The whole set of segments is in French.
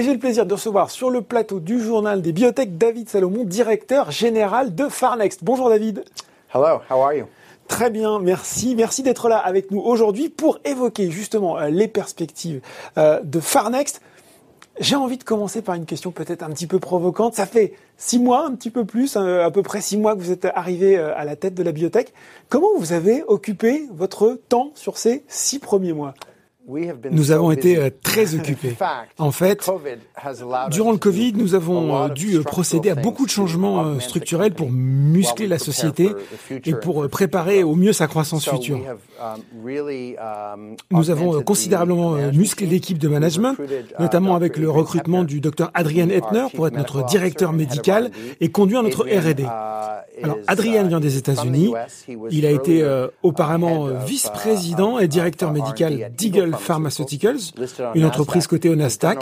Et j'ai le plaisir de recevoir sur le plateau du journal des biotech David Salomon, directeur général de Farnext. Bonjour David. Hello, how are you? Très bien, merci. Merci d'être là avec nous aujourd'hui pour évoquer justement euh, les perspectives euh, de Farnext. J'ai envie de commencer par une question peut-être un petit peu provocante. Ça fait six mois, un petit peu plus, euh, à peu près six mois que vous êtes arrivé à la tête de la biotech. Comment vous avez occupé votre temps sur ces six premiers mois? Nous avons été euh, très occupés. En fait, durant le Covid, nous avons euh, dû euh, procéder à beaucoup de changements structurels pour muscler la société et pour préparer au mieux sa croissance future. Nous avons considérablement musclé l'équipe de management, notamment avec le recrutement du docteur Adrian Etner pour être notre directeur médical et conduire notre R&D. Alors, Adrian vient des États-Unis. Il a été auparavant vice-président et directeur médical d'Eagle Pharmaceuticals, une entreprise cotée au Nasdaq.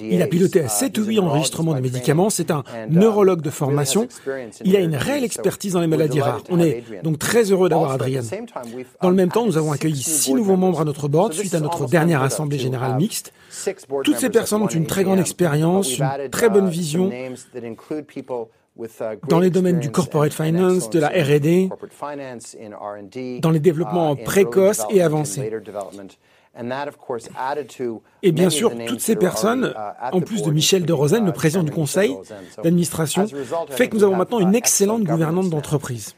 Il a piloté 7 ou 8 enregistrements de médicaments. C'est un neurologue de formation. Il a une réelle expertise dans les maladies rares. On est donc très heureux d'avoir Adrian. Dans le même temps, nous avons accueilli 6 nouveaux membres à notre board suite à notre dernière assemblée générale mixte. Toutes ces personnes ont une très grande expérience, une très bonne vision dans les domaines du corporate finance, de la R&D, dans les développements précoces et avancés. Et bien sûr, toutes ces personnes, en plus de Michel de Rosen, le président du conseil d'administration, fait que nous avons maintenant une excellente gouvernante d'entreprise.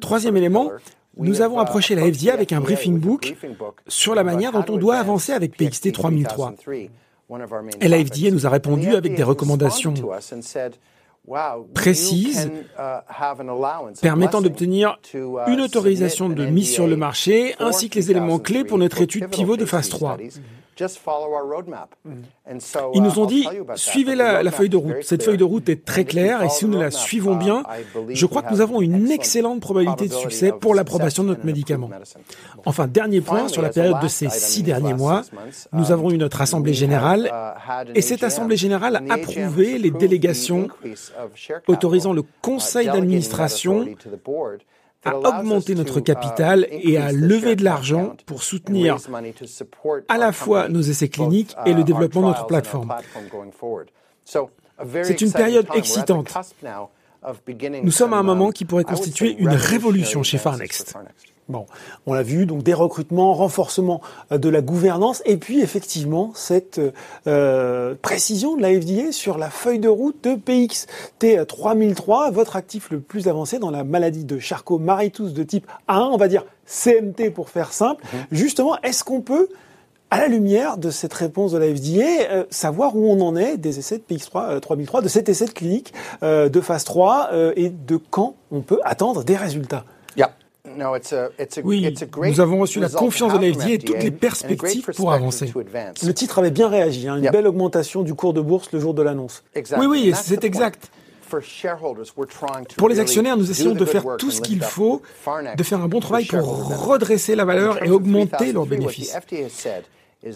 Troisième élément, nous avons approché la FDA avec un briefing book sur la manière dont on doit avancer avec PXT 3003. Et la FDA nous a répondu avec des recommandations précise uh, permettant d'obtenir uh, une autorisation de mise sur le marché ainsi que les éléments clés pour notre étude pivot de phase 3. Ils nous ont dit, suivez la, feuille de route. Cette feuille de route est très claire et si nous la suivons bien, je crois que nous avons une excellente probabilité de succès pour l'approbation de notre médicament. Enfin, dernier point, sur la période de ces six derniers mois, nous avons eu notre Assemblée générale et cette Assemblée générale a approuvé les délégations autorisant le conseil d'administration à augmenter notre capital et à lever de l'argent pour soutenir à la fois nos essais cliniques et le développement de notre plateforme. C'est une période excitante. Nous sommes à un moment qui pourrait constituer une révolution chez Farnext. Bon, on l'a vu, donc des recrutements, renforcement euh, de la gouvernance, et puis effectivement cette euh, précision de la FDA sur la feuille de route de PXT 3003, votre actif le plus avancé dans la maladie de Charcot-Marie-Tooth de type 1, on va dire CMT pour faire simple. Mhm. Justement, est-ce qu'on peut à la lumière de cette réponse de la FDA, euh, savoir où on en est des essais de PX3 3003, de cet essai de clinique de phase 3 et de quand on peut attendre des résultats? Oui, nous avons reçu la confiance de la et toutes les perspectives pour avancer. Le titre avait bien réagi, hein, une belle augmentation du cours de bourse le jour de l'annonce. Oui, oui, c'est exact. Pour les actionnaires, nous essayons de faire tout ce qu'il faut, de faire un bon travail pour redresser la valeur et augmenter leurs bénéfices.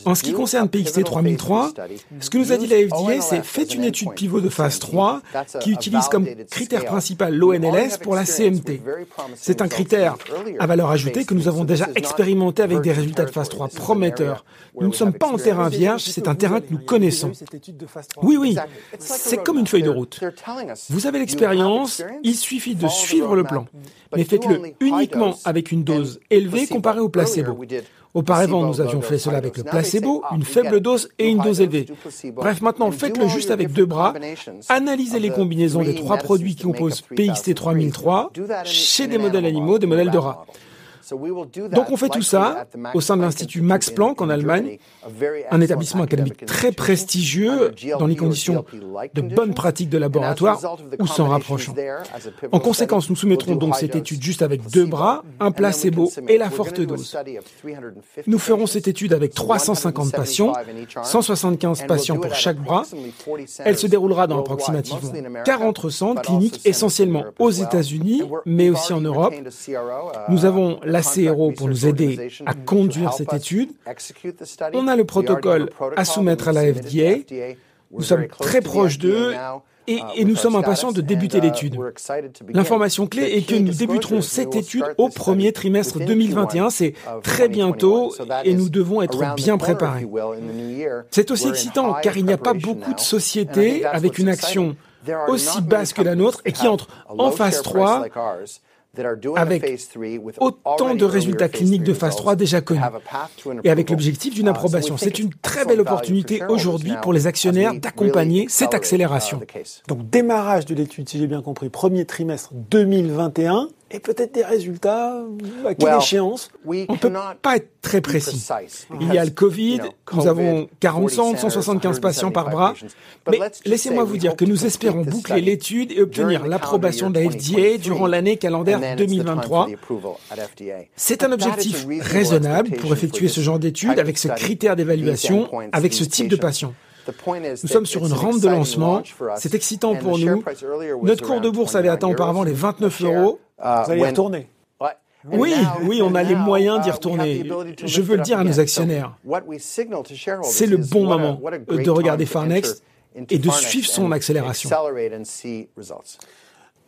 En ce qui concerne PXT 3003, ce que nous a dit la FDA, c'est faites une étude pivot de phase 3 qui utilise comme critère principal l'ONLS pour la CMT. C'est un critère à valeur ajoutée que nous avons déjà expérimenté avec des résultats de phase 3 prometteurs. Nous ne sommes pas en terrain vierge, c'est un terrain que nous connaissons. Oui, oui, c'est comme une feuille de route. Vous avez l'expérience, il suffit de suivre le plan, mais faites-le uniquement avec une dose élevée comparée au placebo. Auparavant, nous avions fait cela avec le placebo, une faible dose et une dose élevée. Bref, maintenant, faites-le juste avec deux bras. Analysez les combinaisons des trois produits qui composent PXT 3003 chez des modèles animaux, des modèles de rats. Donc on fait tout ça au sein de l'Institut Max Planck en Allemagne, un établissement académique très prestigieux dans les conditions de bonnes pratiques de laboratoire ou s'en rapprochant. En conséquence, nous soumettrons donc cette étude juste avec deux bras, un placebo et la forte dose. Nous ferons cette étude avec 350 patients, 175 patients pour chaque bras. Elle se déroulera dans approximativement 40 centres cliniques essentiellement aux États-Unis, mais aussi en Europe. Nous avons la CRO pour nous aider à conduire cette étude. On a le protocole à soumettre à la FDA. Nous sommes très proches d'eux et, et, nous sommes impatients de débuter l'étude. L'information clé est que nous débuterons cette étude au premier trimestre 2021. C'est très bientôt et nous devons être bien préparés. C'est aussi excitant car il n'y a pas beaucoup de sociétés avec une action aussi basse que la nôtre et qui entrent en phase 3 avec autant de résultats cliniques de phase 3 déjà connus. et avec l'objectif d'une uh, approbation. C'est une très belle opportunité aujourd'hui pour les actionnaires d'accompagner cette accélération. Donc démarrage de l'étude, si j'ai bien compris, premier trimestre 2021 et peut-être des résultats à quelle échéance On ne peut pas être très précis. Il y a le Covid, nous avons 40 centres, 175 patients par bras, mais laissez-moi vous dire que nous espérons boucler l'étude et obtenir l'approbation de la FDA durant l'année calendaire 2023. C'est un objectif raisonnable pour effectuer ce genre d'études avec ce critère d'évaluation, avec ce type de patients. Nous sommes sur une rampe de lancement. C'est excitant pour nous. Notre cours de bourse avait atteint auparavant les 29 euros. Vous allez y retourner. Oui, oui, on a les moyens d'y uh, retourner. Je veux le dire à nos actionnaires. C'est le bon moment de regarder Farnext et de suivre son accélération.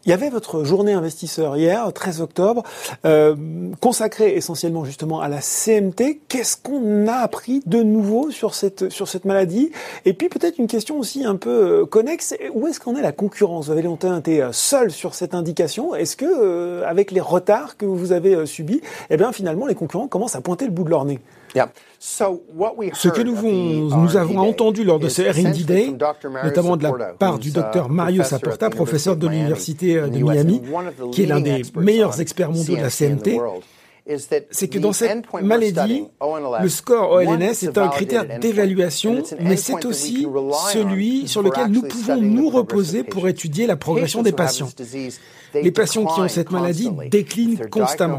Il y avait votre journée investisseur hier, 13 octobre, euh, consacrée essentiellement justement à la CMT. Qu'est-ce qu'on a appris de nouveau sur cette sur cette maladie? Et puis peut-être une question aussi un peu euh, connexe où est-ce qu'en est la concurrence? Vous avez longtemps été euh, seul sur cette indication. Est-ce que avec les retards que vous avez subis, eh bien finalement les concurrents commencent à pointer le bout de leur nez? Ce que nous, nous avons entendu lors de ce R&D Day, notamment de la part du docteur Mario Saporta, professeur de l'Université de Miami, qui est l'un des meilleurs experts mondiaux de la CMT, c'est que dans cette maladie, le score OLNS est un critère d'évaluation, mais c'est aussi celui sur lequel nous pouvons nous reposer pour étudier la progression des patients. Les patients qui ont cette maladie déclinent constamment.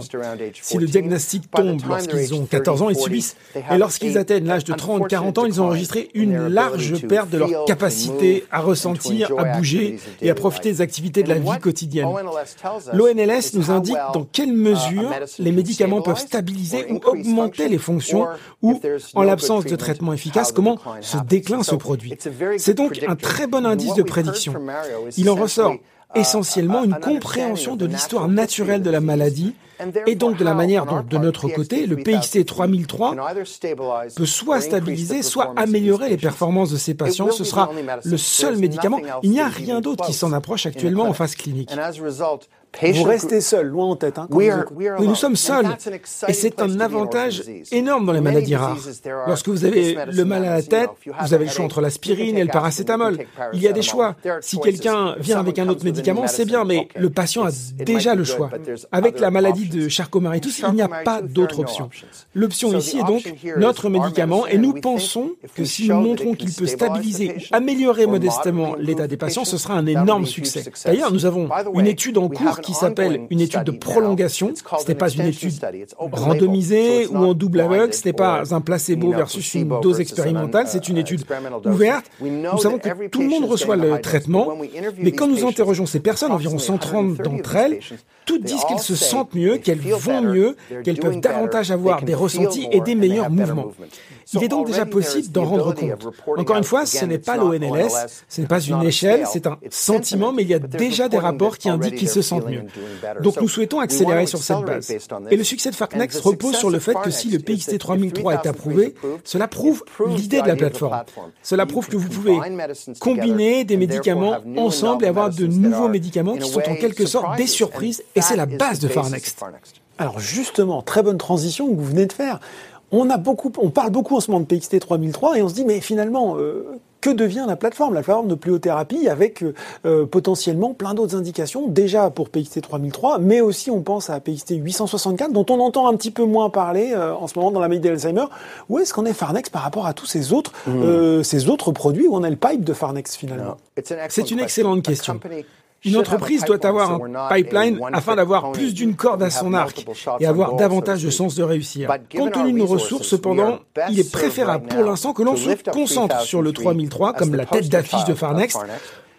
Si le diagnostic tombe lorsqu'ils ont 14 ans, ils subissent. Et lorsqu'ils atteignent l'âge de 30, 40 ans, ils ont enregistré une large perte de leur capacité à ressentir, à bouger et à profiter des activités de la vie quotidienne. L'ONLS nous indique dans quelle mesure les médicaments peuvent stabiliser ou augmenter les fonctions ou, en l'absence de traitement efficace, comment ce déclin se produit. C'est donc un très bon indice de prédiction. Il en ressort essentiellement une compréhension de l'histoire naturelle de la maladie et donc de la manière dont, de notre côté, le PXT 3003 peut soit stabiliser, soit améliorer les performances de ces patients. Ce sera le seul médicament. Il n'y a rien d'autre qui s'en approche actuellement en phase clinique. Vous restez seul, loin en tête. Hein, nous sommes seuls. Et c'est un avantage énorme dans les maladies rares. Lorsque vous avez le mal à la tête, vous avez le choix entre l'aspirine et le paracétamol. Il y a des choix. Si quelqu'un vient avec un autre médicament, c'est bien, mais le patient a déjà le choix. Avec la maladie de Charcot-Marie-Tooth, il n'y a pas d'autre option. L'option ici est donc notre médicament et nous pensons que si nous montrons qu'il peut stabiliser, améliorer modestement l'état des patients, ce sera un énorme succès. D'ailleurs, nous avons une étude en cours qui s'appelle une étude de prolongation. Ce n'est pas une étude randomisée ou en double aveugle, ce n'est pas un placebo versus une dose expérimentale, c'est une étude ouverte. Nous savons que tout le monde reçoit le traitement, mais quand nous interrogeons ces personnes, environ 130 d'entre elles, toutes disent qu'elles se sentent mieux, qu'elles vont mieux, qu'elles peuvent davantage avoir des ressentis et des meilleurs mouvements. Il est donc déjà possible d'en rendre compte. Encore une fois, ce n'est pas l'ONLS, ce n'est pas une échelle, c'est un sentiment, mais il y a déjà des rapports qui indiquent qu'ils se sentent mieux. Donc nous souhaitons accélérer sur cette base. Et le succès de Farnext repose sur le fait que si le PXT 3003 est approuvé, cela prouve l'idée de la plateforme. Cela prouve que vous pouvez combiner des médicaments ensemble et avoir de nouveaux médicaments qui sont en quelque sorte des surprises, et c'est la base de Farnext. Alors justement, très bonne transition que vous venez de faire on a beaucoup, on parle beaucoup en ce moment de PXT 3003 et on se dit mais finalement euh, que devient la plateforme? La plateforme de pliothérapie avec euh, euh, potentiellement plein d'autres indications, déjà pour PXT 3003, mais aussi on pense à PXT 864, dont on entend un petit peu moins parler en ce moment dans la maladie d'Alzheimer. Où est-ce qu'on est Farnex par rapport à tous ces autres, mmh. ces autres produits? Où on a le pipe de Farnex finalement? C'est une excellente question. Une entreprise doit avoir un pipeline afin d'avoir plus d'une corde à son arc et avoir davantage de chances de réussir. Compte tenu de nos ressources, cependant, il est préférable pour l'instant que l'on se concentre sur le 3003 comme la tête d'affiche de Farnext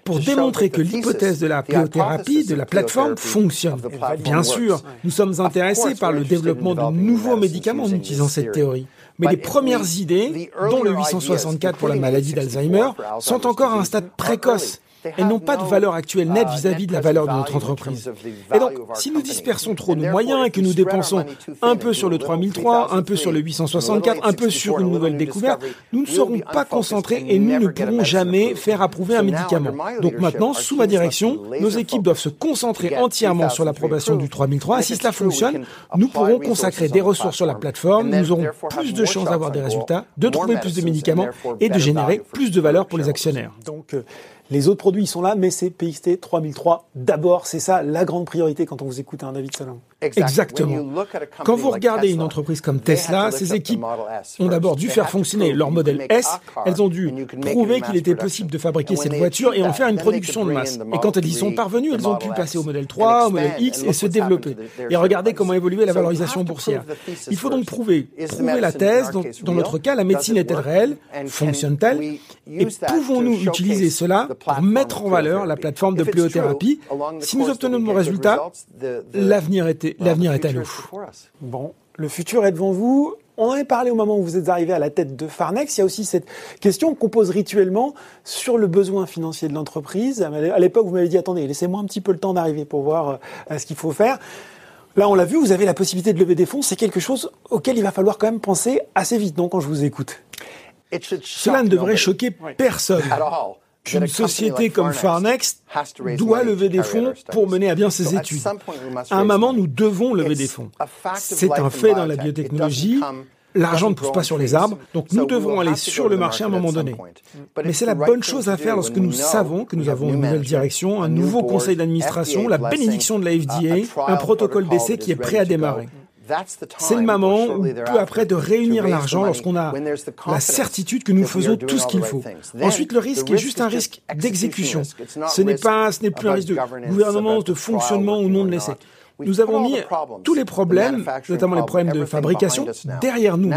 pour démontrer que l'hypothèse de la pléothérapie de la plateforme fonctionne. Bien sûr, nous sommes intéressés par le développement de nouveaux médicaments en utilisant cette théorie. Mais les premières idées, dont le 864 pour la maladie d'Alzheimer, sont encore à un stade précoce elles n'ont pas de valeur actuelle nette uh, vis-à-vis de la valeur de notre entreprise. Et donc, si nous dispersons trop nos moyens et que nous dépensons un peu sur le 3003, un peu sur le 864, un peu sur une nouvelle découverte, nous ne serons pas concentrés et nous ne pourrons jamais faire approuver un médicament. Donc maintenant, sous ma direction, nos équipes doivent se concentrer entièrement sur l'approbation du 3003. Et si cela fonctionne, nous pourrons consacrer des ressources sur la plateforme, nous aurons plus de chances d'avoir des résultats, de trouver plus de médicaments et de générer plus de valeur pour les actionnaires. Donc, les autres produits, ils sont là, mais c'est PXT 3003 d'abord. C'est ça la grande priorité quand on vous écoute, un hein, David Salon. Exactement. Quand vous regardez une entreprise comme Tesla, ces équipes ont d'abord dû faire fonctionner leur modèle S. Elles ont dû prouver qu'il était possible de fabriquer cette voiture et en faire une production de masse. Et quand elles y sont parvenues, elles ont pu passer au modèle 3, au modèle X et se développer. Et regarder comment évoluer la valorisation boursière. Il faut donc prouver, prouver la thèse. dans notre cas, la médecine est-elle réelle? Fonctionne-t-elle? Et pouvons-nous utiliser cela pour mettre en valeur la plateforme de pléothérapie Si nous obtenons de bons résultats, l'avenir l'avenir est à nous. Bon, le futur est devant vous. On en a parlé au moment où vous êtes arrivé à la tête de Farnex. Il y a aussi cette question qu'on pose rituellement sur le besoin financier de l'entreprise. À l'époque, vous m'avez dit, attendez, laissez-moi un petit peu le temps d'arriver pour voir euh, ce qu'il faut faire. Là, on l'a vu, vous avez la possibilité de lever des fonds. C'est quelque chose auquel il va falloir quand même penser assez vite, non, quand je vous écoute. Cela ne devrait choquer personne qu'une société comme Farnext doit lever des fonds pour mener à bien ses études. À un moment, nous devons lever des fonds. C'est un fait dans la biotechnologie. L'argent ne pousse pas sur les arbres, donc nous devrons aller sur le marché à un moment donné. Mais c'est la bonne chose à faire lorsque nous savons que nous avons une nouvelle direction, un nouveau conseil d'administration, la bénédiction de la FDA, un protocole d'essai qui est prêt à démarrer. C'est le moment, peu après, de réunir l'argent lorsqu'on a la certitude que nous faisons tout ce qu'il faut. Ensuite, le risque est juste un risque d'exécution. Ce n'est pas, ce n'est plus un risque de gouvernance, de fonctionnement ou non de l'essai. Nous avons mis tous les problèmes, notamment les problèmes de fabrication, derrière nous.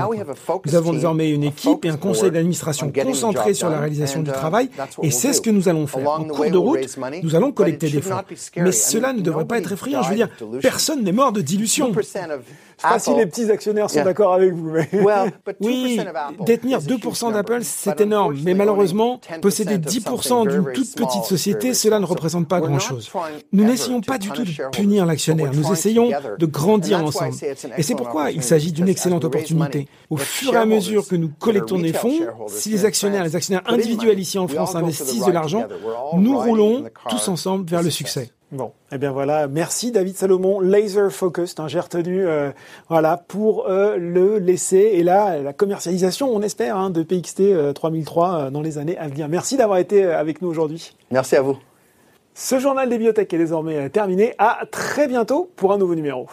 Nous avons désormais une équipe et un conseil d'administration concentré sur la réalisation du uh, travail et c'est ce que nous allons faire. En cours de route, nous allons collecter des fonds. Mais cela ne devrait pas être effrayant. Je veux dire, personne n'est mort de dilution. Je sais pas si les petits actionnaires sont d'accord avec vous. Mais... oui, détenir 2% d'Apple, c'est énorme. Mais malheureusement, posséder 10% d'une toute petite société, cela ne représente pas grand-chose. Nous n'essayons pas du tout de punir l'actionnaire. Nous essayons de grandir ensemble. Et c'est pourquoi il s'agit d'une excellente opportunité. Au fur et à mesure que nous collectons des fonds, si les actionnaires, les actionnaires individuels ici en France investissent de l'argent, nous roulons tous ensemble vers le succès. Bon, eh bien voilà, merci David Salomon, laser focused, hein, j'ai retenu euh, voilà pour euh, le laisser et là la commercialisation, on espère, hein, de PXT 3003 euh, dans les années à venir. Merci d'avoir été avec nous aujourd'hui. Merci à vous. Ce journal des biotech est désormais euh, terminé. À très bientôt pour un nouveau numéro.